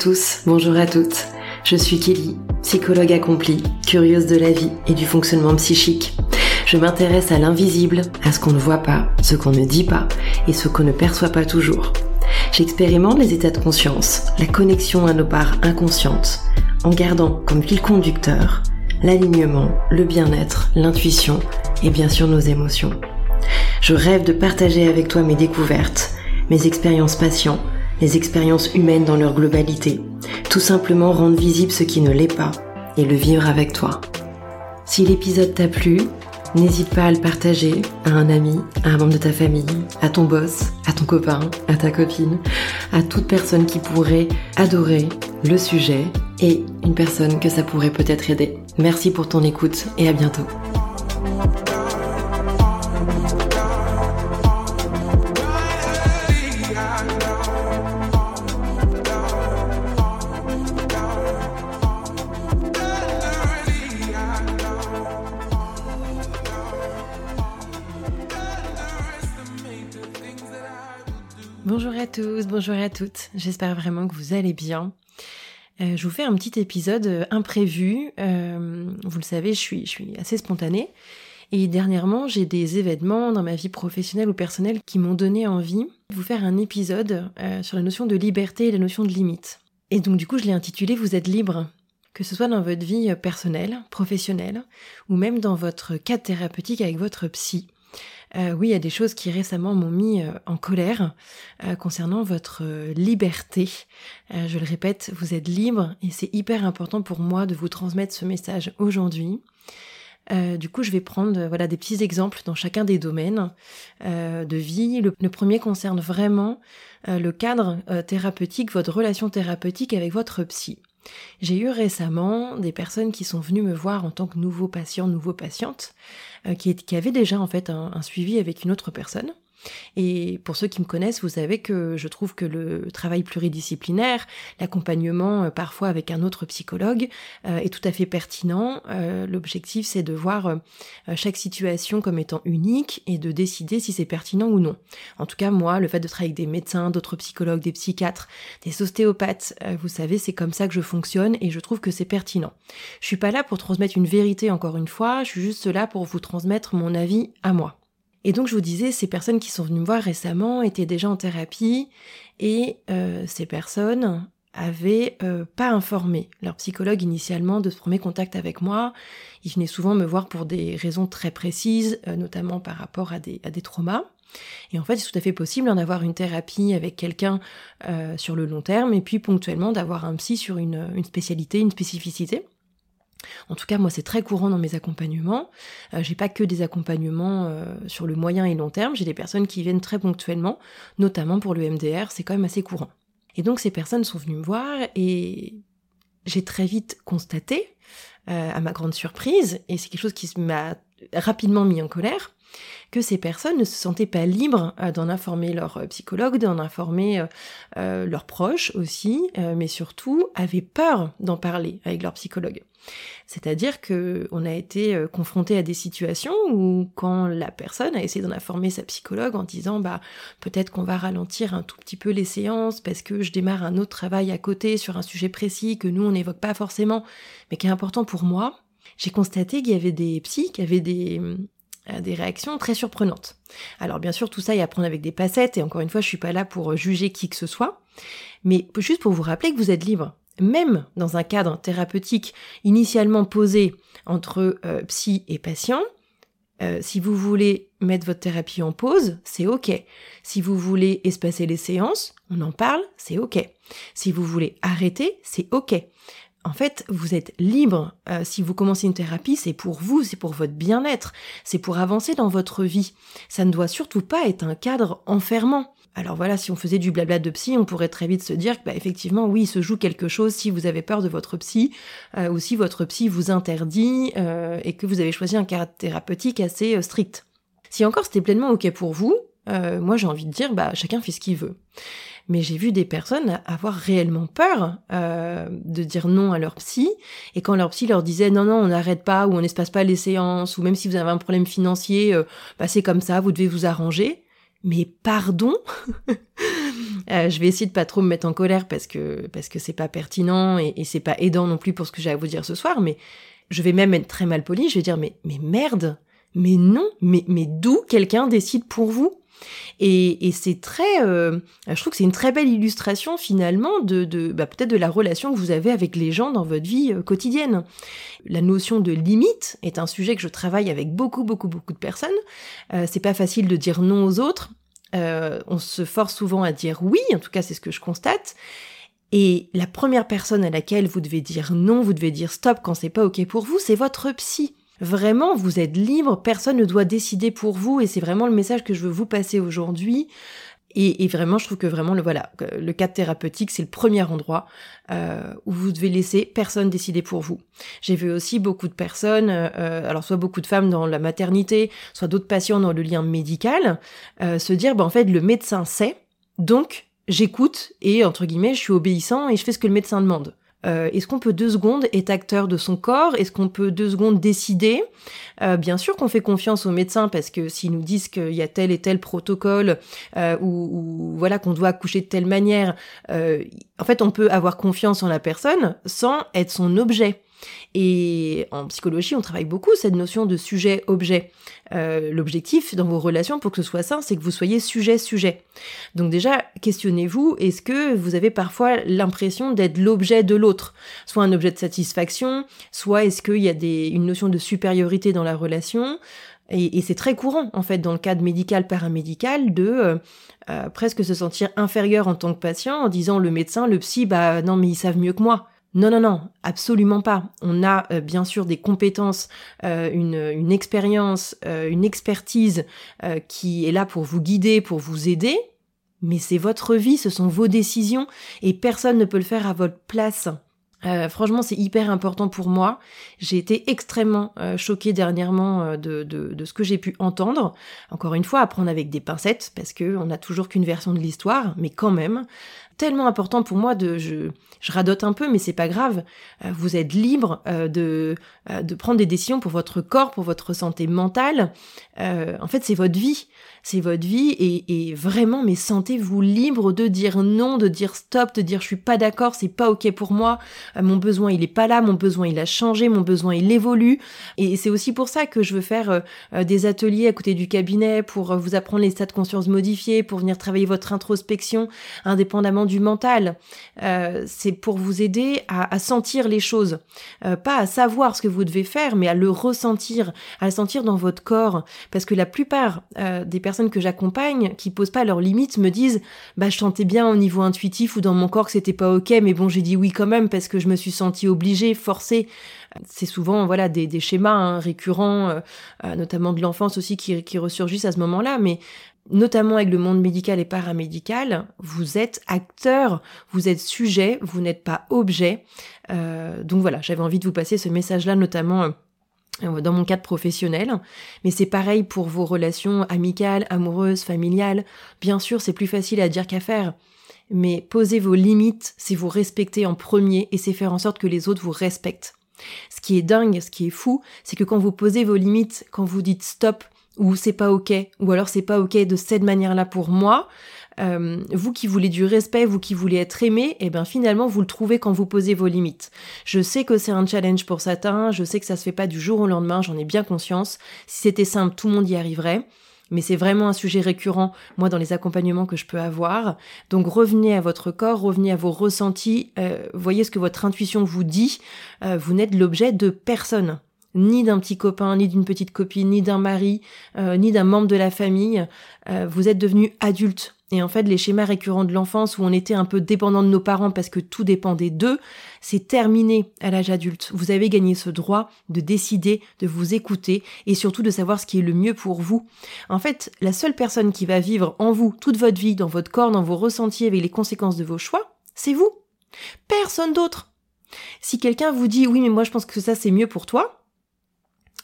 Tous, bonjour à toutes. Je suis Kelly, psychologue accomplie, curieuse de la vie et du fonctionnement psychique. Je m'intéresse à l'invisible, à ce qu'on ne voit pas, ce qu'on ne dit pas et ce qu'on ne perçoit pas toujours. J'expérimente les états de conscience, la connexion à nos parts inconscientes, en gardant comme fil conducteur l'alignement, le bien-être, l'intuition et bien sûr nos émotions. Je rêve de partager avec toi mes découvertes, mes expériences patients, les expériences humaines dans leur globalité, tout simplement rendre visible ce qui ne l'est pas et le vivre avec toi. Si l'épisode t'a plu, n'hésite pas à le partager à un ami, à un membre de ta famille, à ton boss, à ton copain, à ta copine, à toute personne qui pourrait adorer le sujet et une personne que ça pourrait peut-être aider. Merci pour ton écoute et à bientôt. Tous, bonjour à toutes. J'espère vraiment que vous allez bien. Euh, je vous fais un petit épisode euh, imprévu. Euh, vous le savez, je suis, assez spontanée. Et dernièrement, j'ai des événements dans ma vie professionnelle ou personnelle qui m'ont donné envie de vous faire un épisode sur la notion de liberté et la notion de limite. Et donc du coup, je l'ai intitulé Vous êtes libre que ce soit dans votre vie personnelle, professionnelle, ou même dans votre cadre thérapeutique avec votre psy. Euh, oui, il y a des choses qui récemment m'ont mis euh, en colère euh, concernant votre liberté. je le répète, vous êtes libre et c'est hyper important pour moi de vous transmettre ce message aujourd'hui. du coup, je vais prendre voilà des petits exemples dans chacun des domaines de vie. le, premier concerne vraiment le cadre thérapeutique, votre relation thérapeutique avec votre psy. J'ai eu récemment des personnes qui sont venues me voir en tant que nouveaux patients, nouveaux patientes, euh, qui, qui, avaient déjà en fait un suivi avec une autre personne. Et pour ceux qui me connaissent, vous savez que je trouve que le travail pluridisciplinaire, l'accompagnement euh, parfois avec un autre psychologue euh, est tout à fait pertinent. Euh, l'objectif, c'est de voir chaque situation comme étant unique et de décider si c'est pertinent ou non. En tout cas, moi, le fait de travailler avec des médecins, d'autres psychologues, des psychiatres, des ostéopathes, vous savez, c'est comme ça que je fonctionne et je trouve que c'est pertinent. Je suis pas là pour transmettre une vérité encore une fois, je suis juste là pour vous transmettre mon avis à moi. Et donc je vous disais, ces personnes qui sont venues me voir récemment étaient déjà en thérapie et euh, ces personnes avaient euh, pas informé leur psychologue initialement de ce premier contact avec moi. Ils venaient souvent me voir pour des raisons très précises, euh, notamment par rapport à des, à des traumas. Et en fait, c'est tout à fait possible d'en avoir une thérapie avec quelqu'un sur le long terme et puis ponctuellement d'avoir un psy sur une, une spécialité, une spécificité. En tout cas, moi, c'est très courant dans mes accompagnements. Euh, j'ai pas que des accompagnements euh, sur le moyen et long terme. J'ai des personnes qui viennent très ponctuellement, notamment pour le MDR. C'est quand même assez courant. Et donc, ces personnes sont venues me voir et j'ai très vite constaté, euh, à ma grande surprise, et c'est quelque chose qui m'a rapidement mis en colère, que ces personnes ne se sentaient pas libres euh, d'en informer leur euh, psychologue, d'en informer euh, leurs proches aussi, mais surtout avaient peur d'en parler avec leur psychologue. C'est-à-dire que on a été confronté à des situations où quand la personne a essayé d'en informer sa psychologue en disant bah peut-être qu'on va ralentir un tout petit peu les séances parce que je démarre un autre travail à côté sur un sujet précis que nous on n'évoque pas forcément mais qui est important pour moi, j'ai constaté qu'il y avait des psys qui avaient des, des réactions très surprenantes. Alors bien sûr, tout ça est à prendre avec des passettes, et encore une fois, je suis pas là pour juger qui que ce soit, mais juste pour vous rappeler que vous êtes libre. Même dans un cadre thérapeutique initialement posé entre euh, psy et patient, euh, si vous voulez mettre votre thérapie en pause, c'est ok. Si vous voulez espacer les séances, on en parle, c'est ok. Si vous voulez arrêter, c'est ok en fait, vous êtes libre. Euh, si vous commencez une thérapie, c'est pour vous, c'est pour votre bien-être, c'est pour avancer dans votre vie. Ça ne doit surtout pas être un cadre enfermant. Alors voilà, si on faisait du blabla de psy, on pourrait très vite se dire que bah, effectivement, oui, il se joue quelque chose si vous avez peur de votre psy, euh, ou si votre psy vous interdit euh, et que vous avez choisi un cadre thérapeutique assez strict. Si encore c'était pleinement ok pour vous, moi j'ai envie de dire, bah chacun fait ce qu'il veut. Mais j'ai vu des personnes avoir réellement peur euh, de dire non à leur psy, et quand leur psy leur disait non non on n'arrête pas ou on n'espace pas les séances ou même si vous avez un problème financier, euh, bah c'est comme ça, vous devez vous arranger. Mais pardon je vais essayer de pas trop me mettre en colère parce que parce que c'est pas pertinent et, et c'est pas aidant non plus pour ce que j'ai à vous dire ce soir, mais je vais même être très mal poli, je vais dire mais mais merde, mais non, mais mais d'où quelqu'un décide pour vous? Et, c'est très, euh, je trouve que c'est une très belle illustration finalement de, bah, peut-être de la relation que vous avez avec les gens dans votre vie euh, quotidienne. La notion de limite est un sujet que je travaille avec beaucoup, beaucoup, beaucoup de personnes. Euh, c'est pas facile de dire non aux autres. On se force souvent à dire oui, en tout cas c'est ce que je constate. Et la première personne à laquelle vous devez dire non, vous devez dire stop quand c'est pas ok pour vous, c'est votre psy. Vraiment, vous êtes libre, personne ne doit décider pour vous et c'est vraiment le message que je veux vous passer aujourd'hui. Et, vraiment, je trouve que vraiment le voilà, le cadre thérapeutique, c'est le premier endroit euh, où vous devez laisser personne décider pour vous. J'ai vu aussi beaucoup de personnes, euh, alors soit beaucoup de femmes dans la maternité, soit d'autres patients dans le lien médical, euh, se dire, bah, en fait, le médecin sait, donc j'écoute et entre guillemets, je suis obéissant et je fais ce que le médecin demande. Euh, est-ce qu'on peut deux secondes être acteur de son corps? Est-ce qu'on peut deux secondes décider? Euh, Bien sûr qu'on fait confiance aux médecins parce que s'ils nous disent qu'il y a tel et tel protocole euh, ou, voilà qu'on doit accoucher de telle manière, en fait on peut avoir confiance en la personne sans être son objet. Et en psychologie, on travaille beaucoup cette notion de sujet-objet. Euh, l'objectif dans vos relations, pour que ce soit ça, c'est que vous soyez sujet-sujet. Donc déjà, questionnez-vous, est-ce que vous avez parfois l'impression d'être l'objet de l'autre? Soit un objet de satisfaction, soit est-ce qu'il y a des, une notion de supériorité dans la relation? Et, c'est très courant, en fait, dans le cadre médical, paramédical, de euh, euh, presque se sentir inférieur en tant que patient en disant le médecin, le psy, bah non, mais ils savent mieux que moi. Non, non, non, absolument pas. On a euh, bien sûr des compétences, euh, une, expérience, euh, une expertise qui est là pour vous guider, pour vous aider, mais c'est votre vie, ce sont vos décisions, et personne ne peut le faire à votre place. franchement, c'est hyper important pour moi. J'ai été extrêmement choquée dernièrement de, de, de, ce que j'ai pu entendre. Encore une fois, à prendre avec des pincettes, parce que on n'a toujours qu'une version de l'histoire, mais quand même tellement important pour moi de je, je radote un peu mais c'est pas grave. Euh, vous êtes libre euh, de euh, de prendre des décisions pour votre corps pour votre santé mentale. En fait c'est votre vie. C'est votre vie et, vraiment mais sentez-vous libre de dire non de dire stop de dire je suis pas d'accord c'est pas ok pour moi. Mon besoin il est pas là mon besoin il a changé mon besoin il évolue. Et c'est aussi pour ça que je veux faire des ateliers à côté du cabinet pour vous apprendre les états de conscience modifiés pour venir travailler votre introspection indépendamment du mental. Euh, c'est pour vous aider à, sentir les choses, euh, pas à savoir ce que vous devez faire, mais à le ressentir, à le sentir dans votre corps. Parce que la plupart euh, des personnes que j'accompagne, qui posent pas leurs limites, me disent, bah je sentais bien au niveau intuitif ou dans mon corps que c'était pas ok, mais bon j'ai dit oui quand même parce que je me suis sentie obligée, forcée c'est souvent voilà des, schémas hein, récurrents, notamment de l'enfance aussi, qui, qui ressurgissent à ce moment-là. Mais notamment avec le monde médical et paramédical, vous êtes acteur, vous êtes sujet, vous n'êtes pas objet. Euh, donc voilà, j'avais envie de vous passer ce message-là, notamment euh, dans mon cadre professionnel. Mais c'est pareil pour vos relations amicales, amoureuses, familiales. Bien sûr, c'est plus facile à dire qu'à faire. Mais posez vos limites, c'est vous respecter en premier et c'est faire en sorte que les autres vous respectent. Ce qui est dingue, ce qui est fou, c'est que quand vous posez vos limites, quand vous dites stop, ou c'est pas ok, ou alors c'est pas ok de cette manière-là pour moi. Euh, vous qui voulez du respect, vous qui voulez être aimé, et eh ben finalement vous le trouvez quand vous posez vos limites. Je sais que c'est un challenge pour certains, je sais que ça se fait pas du jour au lendemain, j'en ai bien conscience. Si c'était simple, tout le monde y arriverait. Mais c'est vraiment un sujet récurrent, moi, dans les accompagnements que je peux avoir. Donc revenez à votre corps, revenez à vos ressentis, euh, voyez ce que votre intuition vous dit. Euh, vous n'êtes l'objet de personne ni d'un petit copain, ni d'une petite copine, ni d'un mari, euh, ni d'un membre de la famille. Euh, vous êtes devenu adulte. Et en fait, les schémas récurrents de l'enfance où on était un peu dépendant de nos parents parce que tout dépendait d'eux, c'est terminé à l'âge adulte. Vous avez gagné ce droit de décider, de vous écouter et surtout de savoir ce qui est le mieux pour vous. En fait, la seule personne qui va vivre en vous toute votre vie, dans votre corps, dans vos ressentis avec les conséquences de vos choix, c'est vous. Personne d'autre. Si quelqu'un vous dit oui mais moi je pense que ça c'est mieux pour toi,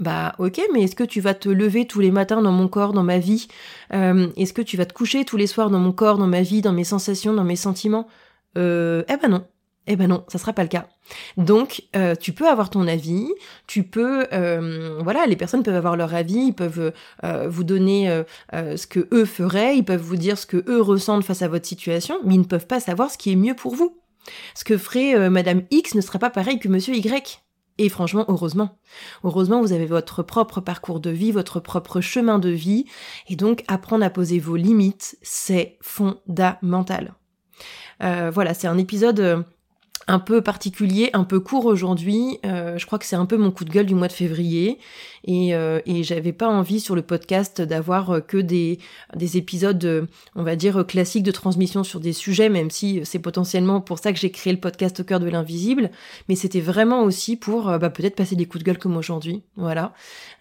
bah ok, mais est-ce que tu vas te lever tous les matins dans mon corps, dans ma vie? Euh, Est-ce que tu vas te coucher tous les soirs dans mon corps, dans ma vie, dans mes sensations, dans mes sentiments? Euh, Eh ben non. Eh ben non, ça sera pas le cas. Donc, euh, tu peux avoir ton avis, tu peux, voilà, les personnes peuvent avoir leur avis, ils peuvent vous donner ce que eux feraient, ils peuvent vous dire ce que eux ressentent face à votre situation, mais ils ne peuvent pas savoir ce qui est mieux pour vous. Ce que ferait Madame X ne sera pas pareil que Monsieur Y. Et franchement, heureusement. Heureusement, vous avez votre propre parcours de vie, votre propre chemin de vie, et donc apprendre à poser vos limites, c'est fondamental. voilà, c'est un épisode un peu particulier, un peu court aujourd'hui. Euh, je crois que c'est un peu mon coup de gueule du mois de février. Et, euh, et j'avais pas envie sur le podcast d'avoir euh, que des, des épisodes, on va dire, classiques de transmission sur des sujets, même si c'est potentiellement pour ça que j'ai créé le podcast au cœur de l'invisible. Mais c'était vraiment aussi pour bah, peut-être passer des coups de gueule comme aujourd'hui. Voilà.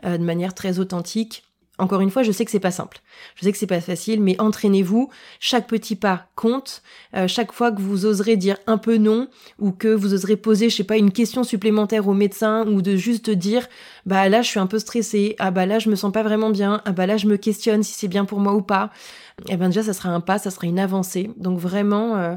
de manière très authentique encore une fois, je sais que c'est pas simple. Je sais que c'est pas facile, mais entraînez-vous. Chaque petit pas compte. Euh, chaque fois que vous oserez dire un peu non ou que vous oserez poser, je sais pas, une question supplémentaire au médecin ou de juste dire, bah là, je suis un peu stressée. Ah bah là, je me sens pas vraiment bien. Ah bah là, je me questionne si c'est bien pour moi ou pas. Eh ben déjà, ça sera un pas, ça sera une avancée. Donc vraiment, euh,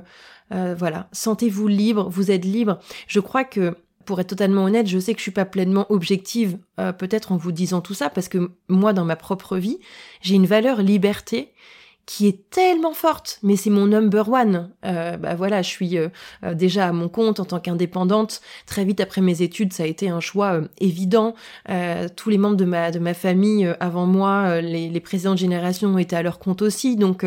euh, voilà, sentez-vous libre. Vous êtes libre. Je crois que pour être totalement honnête, je sais que je suis pas pleinement objective, euh, peut-être en vous disant tout ça, parce que moi, dans ma propre vie, j'ai une valeur liberté qui est tellement forte, mais c'est mon number one. Euh, bah voilà, je suis euh, déjà à mon compte en tant qu'indépendante. Très vite après mes études, ça a été un choix évident. tous les membres de ma de ma famille avant moi, les, les précédentes générations été à leur compte aussi. Donc,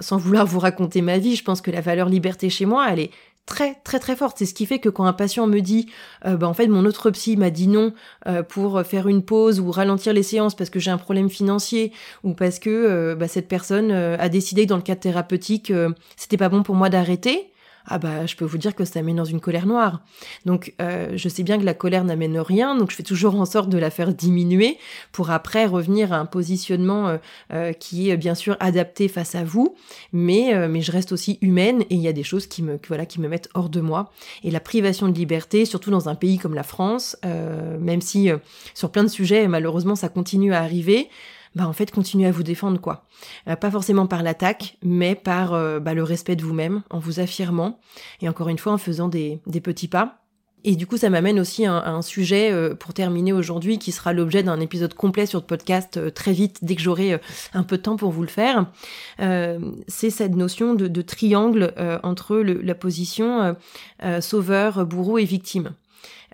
sans vouloir vous raconter ma vie, je pense que la valeur liberté chez moi, elle est très très très forte. C'est ce qui fait que quand un patient me dit, euh, bah, en fait mon autre psy m'a dit non euh, pour faire une pause ou ralentir les séances parce que j'ai un problème financier ou parce que euh, bah, cette personne a décidé que dans le cadre thérapeutique c'était pas bon pour moi d'arrêter ah bah je peux vous dire que ça mène dans une colère noire. Donc euh, je sais bien que la colère n'amène rien, donc je fais toujours en sorte de la faire diminuer pour après revenir à un positionnement euh, euh, qui est bien sûr adapté face à vous, mais mais je reste aussi humaine et il y a des choses qui me voilà qui me mettent hors de moi. Et la privation de liberté, surtout dans un pays comme la France, même si sur plein de sujets malheureusement ça continue à arriver bah en fait continuez à vous défendre quoi. Euh, pas forcément par l'attaque, mais par euh, bah, le respect de vous-même, en vous affirmant et encore une fois en faisant des, petits pas. Et du coup, ça m'amène aussi à, un sujet euh, pour terminer aujourd'hui qui sera l'objet d'un épisode complet sur le podcast très vite dès que j'aurai un peu de temps pour vous le faire. c'est cette notion de, triangle entre la position sauveur, bourreau et victime.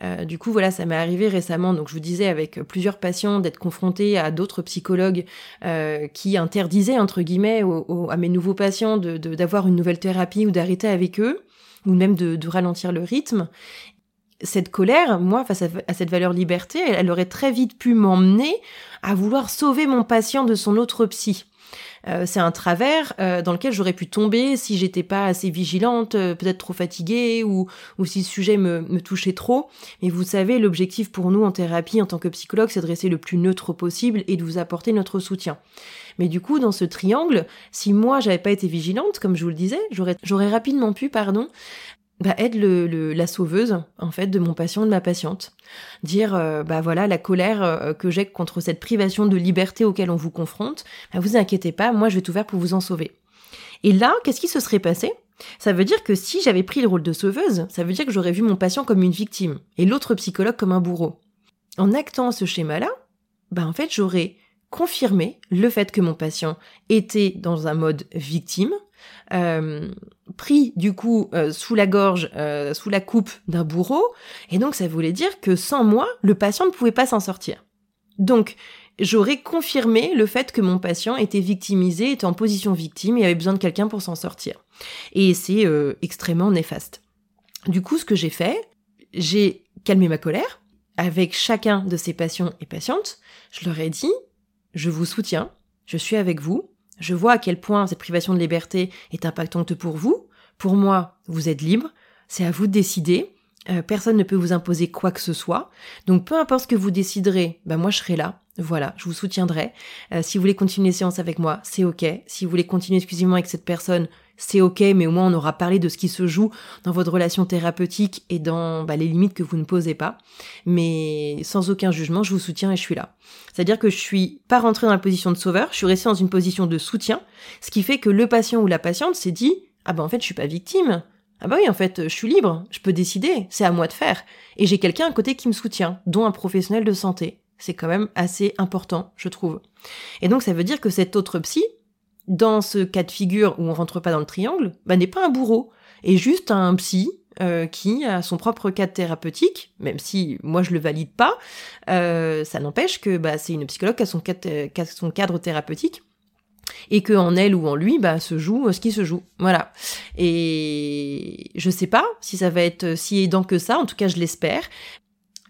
Euh, du coup, voilà, ça m'est arrivé récemment, donc je vous disais avec plusieurs patients d'être confrontés à d'autres psychologues euh, qui interdisaient entre guillemets à mes nouveaux patients de d'avoir une nouvelle thérapie ou d'arrêter avec eux ou même de, de, ralentir le rythme. Cette colère, moi, face à, cette valeur liberté, elle aurait très vite pu m'emmener à vouloir sauver mon patient de son autre psy. Euh, c'est un travers euh, dans lequel j'aurais pu tomber si j'étais pas assez vigilante, euh, peut-être trop fatiguée ou, si le sujet me, me touchait trop. Mais vous savez, l'objectif pour nous en thérapie en tant que psychologue, c'est de rester le plus neutre possible et de vous apporter notre soutien. Mais du coup, dans ce triangle, si moi j'avais pas été vigilante, comme je vous le disais, j'aurais rapidement pu, pardon, bah, être le, la sauveuse en fait de mon patient de ma patiente. Dire euh, bah voilà la colère euh, que j'ai contre cette privation de liberté auquel on vous confronte bah, vous inquiétez pas moi je vais tout faire pour vous en sauver. Et là qu'est-ce qui se serait passé? Ça veut dire que si j'avais pris le rôle de sauveuse ça veut dire que j'aurais vu mon patient comme une victime et l'autre psychologue comme un bourreau. En actant ce schéma là bah en fait j'aurais confirmé le fait que mon patient était dans un mode victime euh, pris du coup euh, sous la gorge, euh, sous la coupe d'un bourreau, et donc ça voulait dire que sans moi, le patient ne pouvait pas s'en sortir. Donc j'aurais confirmé le fait que mon patient était victimisé, était en position victime et avait besoin de quelqu'un pour s'en sortir. Et c'est extrêmement néfaste. Du coup, ce que j'ai fait, j'ai calmé ma colère avec chacun de ces patients et patientes. Je leur ai dit, je vous soutiens, je suis avec vous, je vois à quel point cette privation de liberté est impactante pour vous. Pour moi, vous êtes libre. C'est à vous de décider. Euh, personne ne peut vous imposer quoi que ce soit. Donc peu importe ce que vous déciderez, ben moi je serai là. Voilà, je vous soutiendrai. Euh, si vous voulez continuer les séances avec moi, c'est ok. Si vous voulez continuer exclusivement avec cette personne, c'est ok, mais au moins on aura parlé de ce qui se joue dans votre relation thérapeutique et dans bah, les limites que vous ne posez pas. Mais sans aucun jugement, je vous soutiens et je suis là. C'est-à-dire que je suis pas rentrée dans la position de sauveur, je suis restée dans une position de soutien, ce qui fait que le patient ou la patiente s'est dit ah ben en fait je suis pas victime, Ah bah oui, en fait, je suis libre, je peux décider, c'est à moi de faire. Et j'ai quelqu'un à côté qui me soutient, dont un professionnel de santé. C'est quand même assez important, je trouve. Et donc ça veut dire que cet autre psy, dans ce cas de figure où on rentre pas dans le triangle, bah, n'est pas un bourreau, et juste un psy euh, qui a son propre cadre thérapeutique, même si moi je le valide pas, euh, ça n'empêche que bah, c'est une psychologue qui a son cadre, thérapeutique et que en elle ou en lui bah se joue ce qui se joue. Voilà. Et je sais pas si ça va être si aidant que ça. En tout cas je l'espère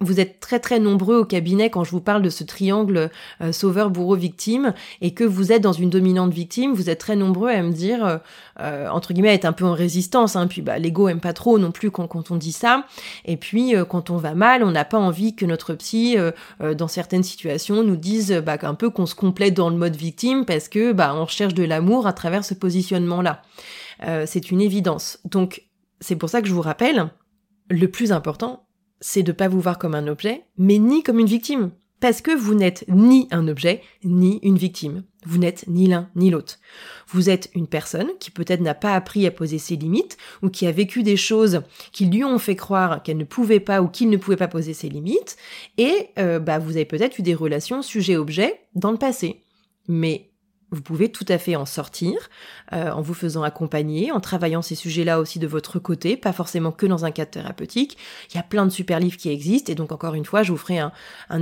vous êtes très très nombreux au cabinet quand je vous parle de ce triangle euh, sauveur bourreau victime et que vous êtes dans une dominante victime, vous êtes très nombreux à me dire euh, euh, entre guillemets être un peu en résistance hein, puis bah l'ego aime pas trop non plus quand, on dit ça et puis quand on va mal, on n'a pas envie que notre psy dans certaines situations nous dise bah un peu qu'on se complète dans le mode victime parce que bah on recherche de l'amour à travers ce positionnement là. c'est une évidence. Donc c'est pour ça que je vous rappelle le plus important, c'est de pas vous voir comme un objet, mais ni comme une victime. Parce que vous n'êtes ni un objet, ni une victime. Vous n'êtes ni l'un ni l'autre. Vous êtes une personne qui peut-être n'a pas appris à poser ses limites, ou qui a vécu des choses qui lui ont fait croire qu'elle ne pouvait pas ou qu'il ne pouvait pas poser ses limites, et euh, bah, vous avez peut-être eu des relations sujet-objet dans le passé. Mais vous pouvez tout à fait en sortir euh, en vous faisant accompagner, en travaillant ces sujets-là aussi de votre côté, pas forcément que dans un cadre thérapeutique. Il y a plein de super livres qui existent et donc encore une fois, je vous ferai un,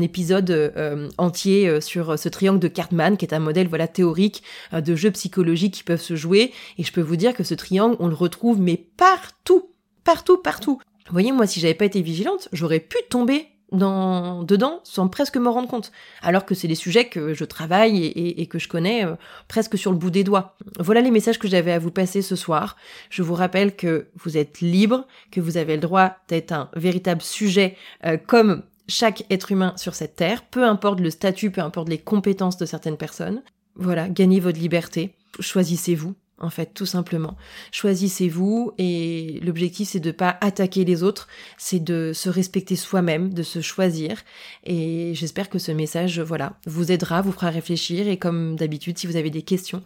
épisode euh, entier euh, sur ce triangle de Cartman qui est un modèle voilà théorique de jeux psychologiques qui peuvent se jouer et je peux vous dire que ce triangle, on le retrouve mais partout, partout, partout. Vous voyez, moi, si j'avais pas été vigilante, j'aurais pu tomber dans, dedans sans presque me rendre compte. Alors que c'est des sujets que je travaille et, que je connais euh, presque sur le bout des doigts. Voilà les messages que j'avais à vous passer ce soir. Je vous rappelle que vous êtes libre, que vous avez le droit d'être un véritable sujet euh, comme chaque être humain sur cette terre, peu importe le statut, peu importe les compétences de certaines personnes. Voilà, gagnez votre liberté, choisissez-vous, en fait, tout simplement. Choisissez-vous et l'objectif c'est de pas attaquer les autres, c'est de se respecter soi-même, de se choisir et j'espère que ce message voilà, vous aidera, vous fera réfléchir et comme d'habitude si vous avez des questions,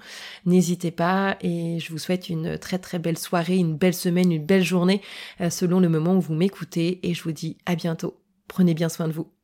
n'hésitez pas et je vous souhaite une très très belle soirée, une belle semaine, une belle journée euh, selon le moment où vous m'écoutez et je vous dis à bientôt. Prenez bien soin de vous.